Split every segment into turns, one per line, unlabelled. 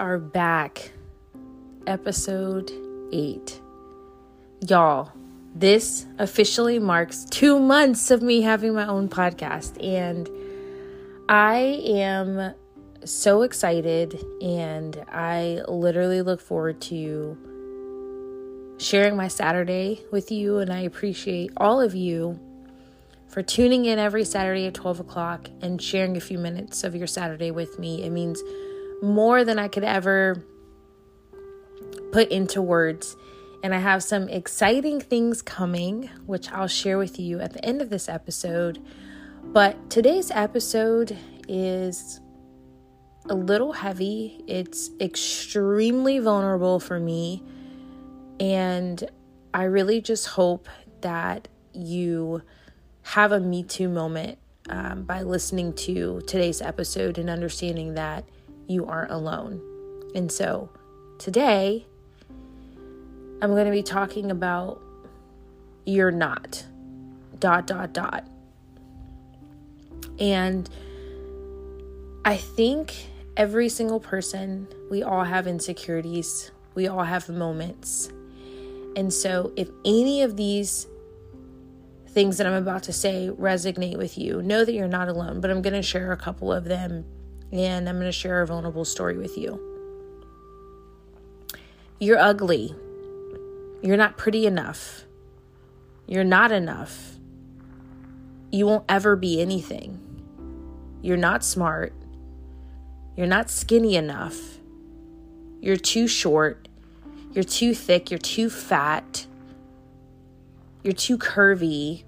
Are back. Episode 8. Y'all, this officially marks two months of me having my own podcast. And I am so excited and I literally look forward to sharing my Saturday with you. And I appreciate all of you for tuning in every Saturday at 12 o'clock and sharing a few minutes of your Saturday with me. It means more than I could ever put into words. And I have some exciting things coming, which I'll share with you at the end of this episode. But today's episode is a little heavy, it's extremely vulnerable for me. And I really just hope that you have a Me Too moment um, by listening to today's episode and understanding that you aren't alone. And so today, I'm going to be talking about you're not, dot, dot, dot. And I think every single person, we all have insecurities, we all have moments. And so, if any of these things that I'm about to say resonate with you, know that you're not alone. But I'm going to share a couple of them and I'm going to share a vulnerable story with you. You're ugly. You're not pretty enough. You're not enough. You won't ever be anything. You're not smart. You're not skinny enough. You're too short. You're too thick. You're too fat. You're too curvy.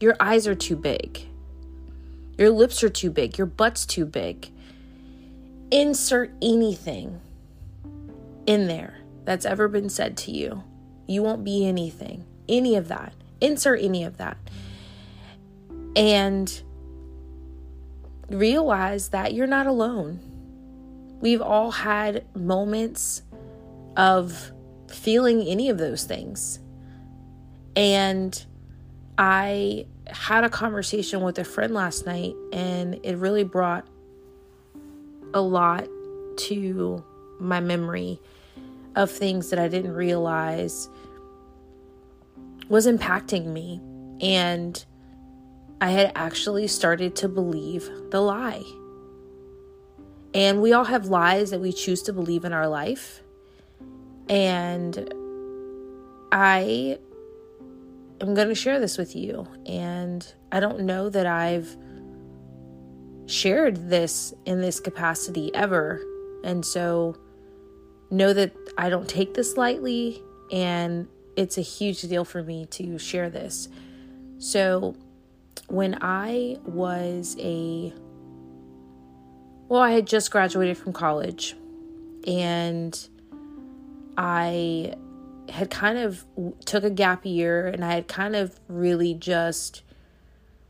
Your eyes are too big. Your lips are too big. Your butt's too big. Insert anything in there that's ever been said to you. You won't be anything. Any of that. Insert any of that. And realize that you're not alone. We've all had moments of feeling any of those things. And I had a conversation with a friend last night, and it really brought a lot to my memory of things that I didn't realize was impacting me. And I had actually started to believe the lie. And we all have lies that we choose to believe in our life. And I am going to share this with you. And I don't know that I've shared this in this capacity ever. And so know that I don't take this lightly and it's a huge deal for me to share this. So when I was a well, I had just graduated from college and I had kind of took a gap year and I had kind of really just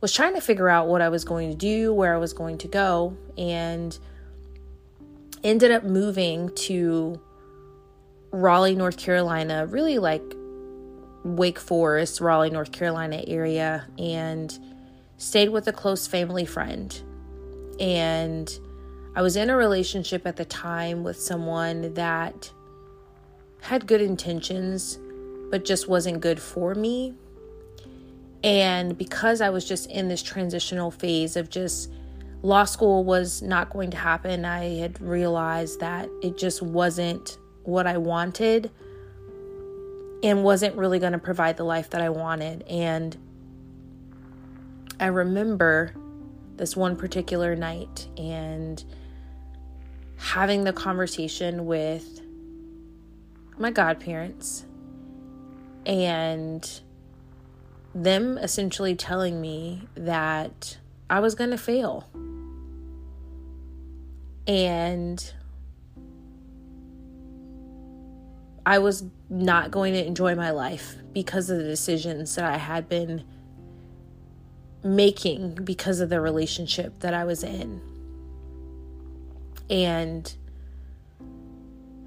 was trying to figure out what I was going to do, where I was going to go, and ended up moving to Raleigh, North Carolina, really like Wake Forest, Raleigh, North Carolina area, and stayed with a close family friend. And I was in a relationship at the time with someone that had good intentions, but just wasn't good for me. And because I was just in this transitional phase of just law school was not going to happen, I had realized that it just wasn't what I wanted and wasn't really going to provide the life that I wanted. And I remember this one particular night and having the conversation with my godparents and them essentially telling me that I was going to fail. And I was not going to enjoy my life because of the decisions that I had been making because of the relationship that I was in. And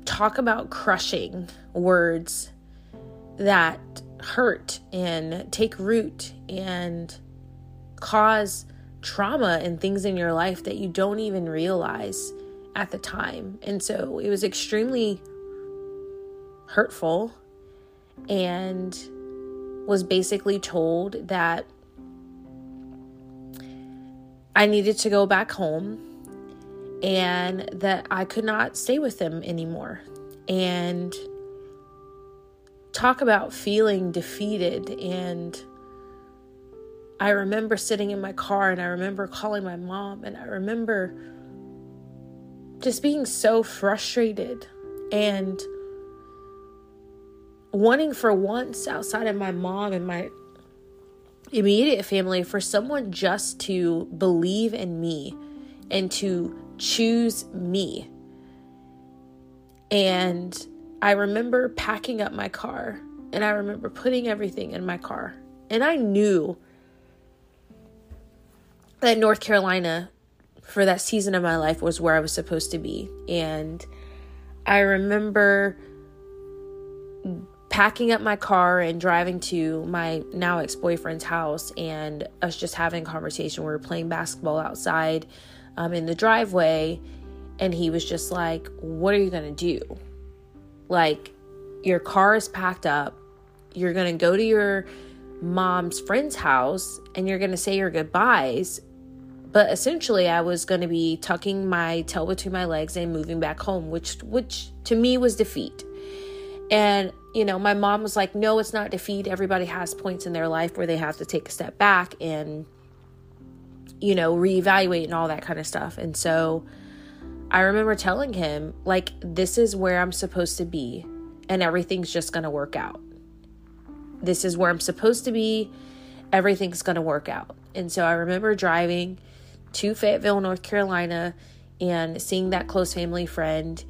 talk about crushing words that hurt and take root and cause trauma and things in your life that you don't even realize at the time. And so it was extremely hurtful and was basically told that I needed to go back home and that I could not stay with them anymore. And talk about feeling defeated and I remember sitting in my car and I remember calling my mom and I remember just being so frustrated and wanting for once outside of my mom and my immediate family for someone just to believe in me and to choose me. And I remember packing up my car and I remember putting everything in my car. And I knew that North Carolina for that season of my life was where I was supposed to be. And I remember packing up my car and driving to my now ex boyfriend's house and us just having a conversation. We were playing basketball outside um, in the driveway. And he was just like, What are you going to do? Like, your car is packed up. You're going to go to your mom's friend's house and you're going to say your goodbyes but essentially I was going to be tucking my tail between my legs and moving back home, which which to me was defeat. And you know, my mom was like, "No, it's not defeat. Everybody has points in their life where they have to take a step back and you know, reevaluate and all that kind of stuff." And so I remember telling him, like, this is where I'm supposed to be, and everything's just going to work out. This is where I'm supposed to be. Everything's going to work out. And so I remember driving to Fayetteville, North Carolina, and seeing that close family friend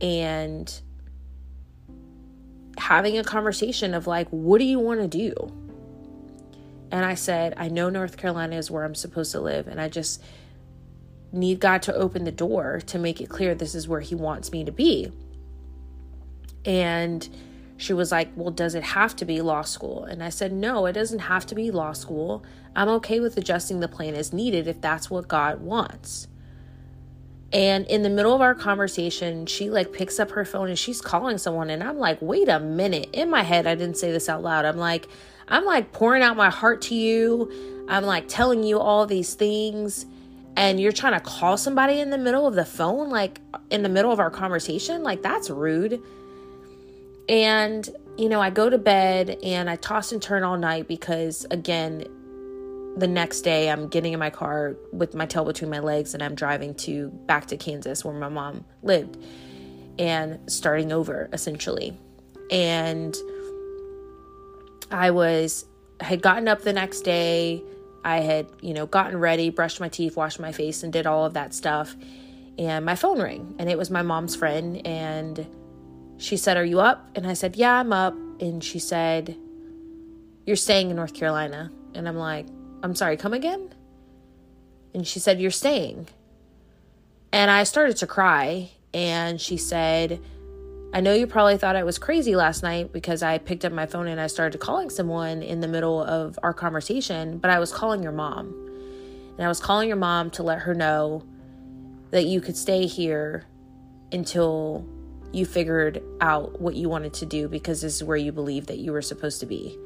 and having a conversation of like, what do you want to do? And I said, I know North Carolina is where I'm supposed to live, and I just need God to open the door to make it clear this is where He wants me to be. And she was like, Well, does it have to be law school? And I said, No, it doesn't have to be law school. I'm okay with adjusting the plan as needed if that's what God wants. And in the middle of our conversation, she like picks up her phone and she's calling someone. And I'm like, wait a minute. In my head, I didn't say this out loud. I'm like, I'm like pouring out my heart to you. I'm like telling you all these things. And you're trying to call somebody in the middle of the phone, like in the middle of our conversation. Like, that's rude. And, you know, I go to bed and I toss and turn all night because, again, the next day I'm getting in my car with my tail between my legs and I'm driving to back to Kansas where my mom lived and starting over essentially. And I was had gotten up the next day. I had, you know, gotten ready, brushed my teeth, washed my face and did all of that stuff. And my phone rang and it was my mom's friend and she said, Are you up? And I said, Yeah, I'm up. And she said, You're staying in North Carolina. And I'm like, I'm sorry, come again? And she said, You're staying. And I started to cry. And she said, I know you probably thought I was crazy last night because I picked up my phone and I started calling someone in the middle of our conversation, but I was calling your mom. And I was calling your mom to let her know that you could stay here until you figured out what you wanted to do because this is where you believe that you were supposed to be.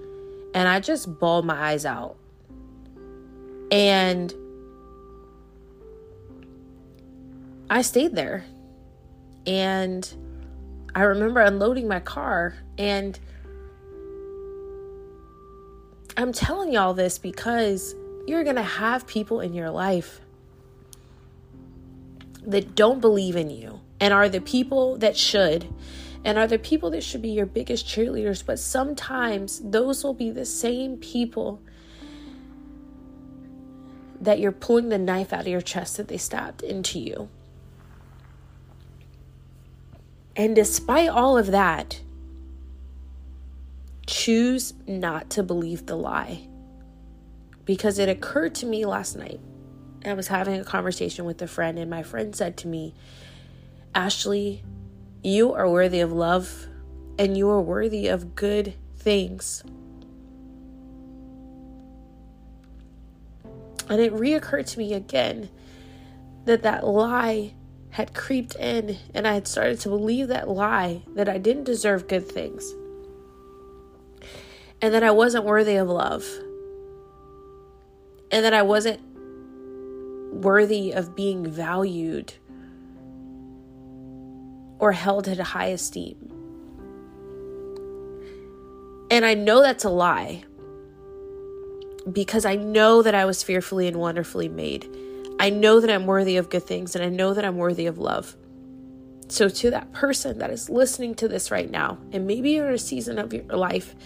And I just bawled my eyes out. And I stayed there. And I remember unloading my car and I'm telling y'all this because you're going to have people in your life that don't believe in you and are the people that should and are the people that should be your biggest cheerleaders. But sometimes those will be the same people that you're pulling the knife out of your chest that they stabbed into you. And despite all of that, choose not to believe the lie. Because it occurred to me last night. I was having a conversation with a friend, and my friend said to me, Ashley, you are worthy of love and you are worthy of good things. And it reoccurred to me again that that lie had creeped in, and I had started to believe that lie that I didn't deserve good things and that I wasn't worthy of love, and that I wasn't worthy of being valued or held a high esteem. And I know that's a lie because I know that I was fearfully and wonderfully made. I know that I'm worthy of good things and I know that I'm worthy of love. So, to that person that is listening to this right now, and maybe you're in a season of your life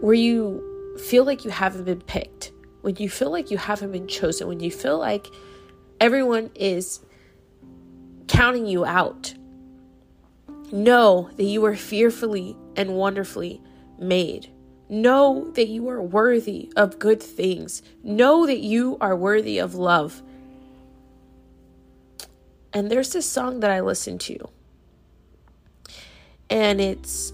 where you feel like you haven't been picked, when you feel like you haven't been chosen, when you feel like everyone is counting you out, know that you are fearfully and wonderfully made. Know that you are worthy of good things. Know that you are worthy of love. And there's this song that I listen to, and it's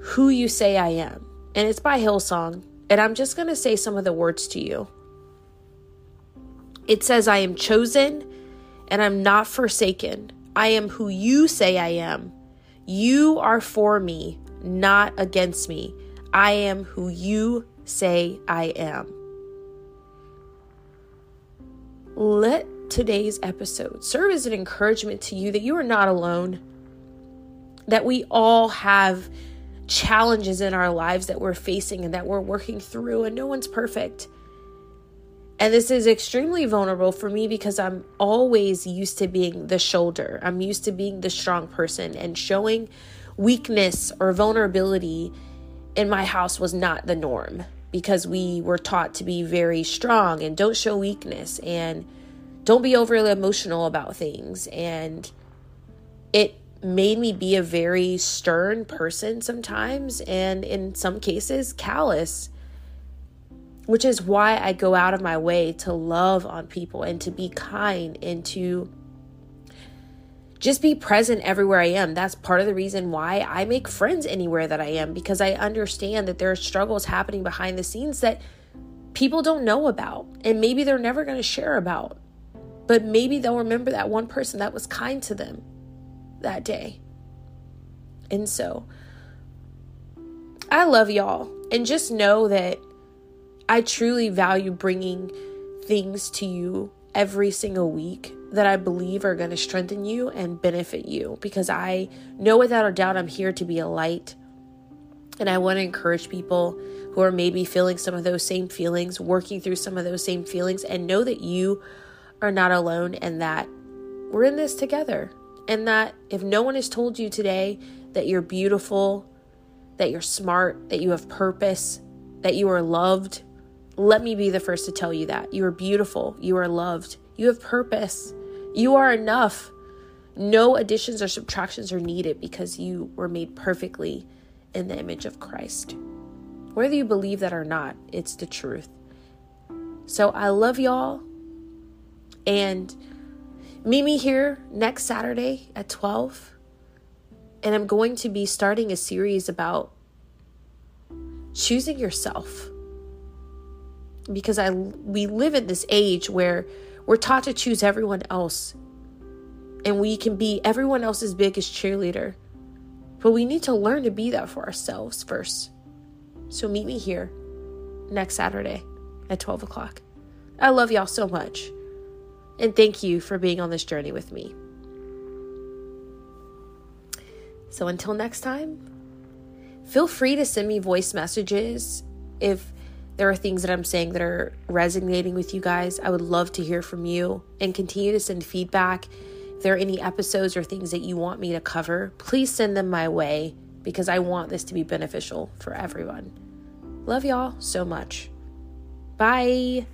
Who You Say I Am. And it's by Hillsong. And I'm just going to say some of the words to you. It says, I am chosen and I'm not forsaken. I am who you say I am. You are for me, not against me. I am who you say I am. Let today's episode serve as an encouragement to you that you are not alone, that we all have challenges in our lives that we're facing and that we're working through, and no one's perfect. And this is extremely vulnerable for me because I'm always used to being the shoulder. I'm used to being the strong person, and showing weakness or vulnerability in my house was not the norm because we were taught to be very strong and don't show weakness and don't be overly emotional about things. And it made me be a very stern person sometimes, and in some cases, callous. Which is why I go out of my way to love on people and to be kind and to just be present everywhere I am. That's part of the reason why I make friends anywhere that I am because I understand that there are struggles happening behind the scenes that people don't know about and maybe they're never going to share about. But maybe they'll remember that one person that was kind to them that day. And so I love y'all and just know that I truly value bringing things to you every single week that I believe are going to strengthen you and benefit you because I know without a doubt I'm here to be a light. And I want to encourage people who are maybe feeling some of those same feelings, working through some of those same feelings, and know that you are not alone and that we're in this together. And that if no one has told you today that you're beautiful, that you're smart, that you have purpose, that you are loved, let me be the first to tell you that. You are beautiful, you are loved, you have purpose. You are enough. No additions or subtractions are needed because you were made perfectly in the image of Christ. Whether you believe that or not, it's the truth. So I love y'all. And meet me here next Saturday at 12. And I'm going to be starting a series about choosing yourself. Because I we live in this age where we're taught to choose everyone else. And we can be everyone else's biggest cheerleader. But we need to learn to be that for ourselves first. So meet me here next Saturday at 12 o'clock. I love y'all so much. And thank you for being on this journey with me. So until next time, feel free to send me voice messages if there are things that I'm saying that are resonating with you guys, I would love to hear from you and continue to send feedback. If there are any episodes or things that you want me to cover, please send them my way because I want this to be beneficial for everyone. Love y'all so much. Bye.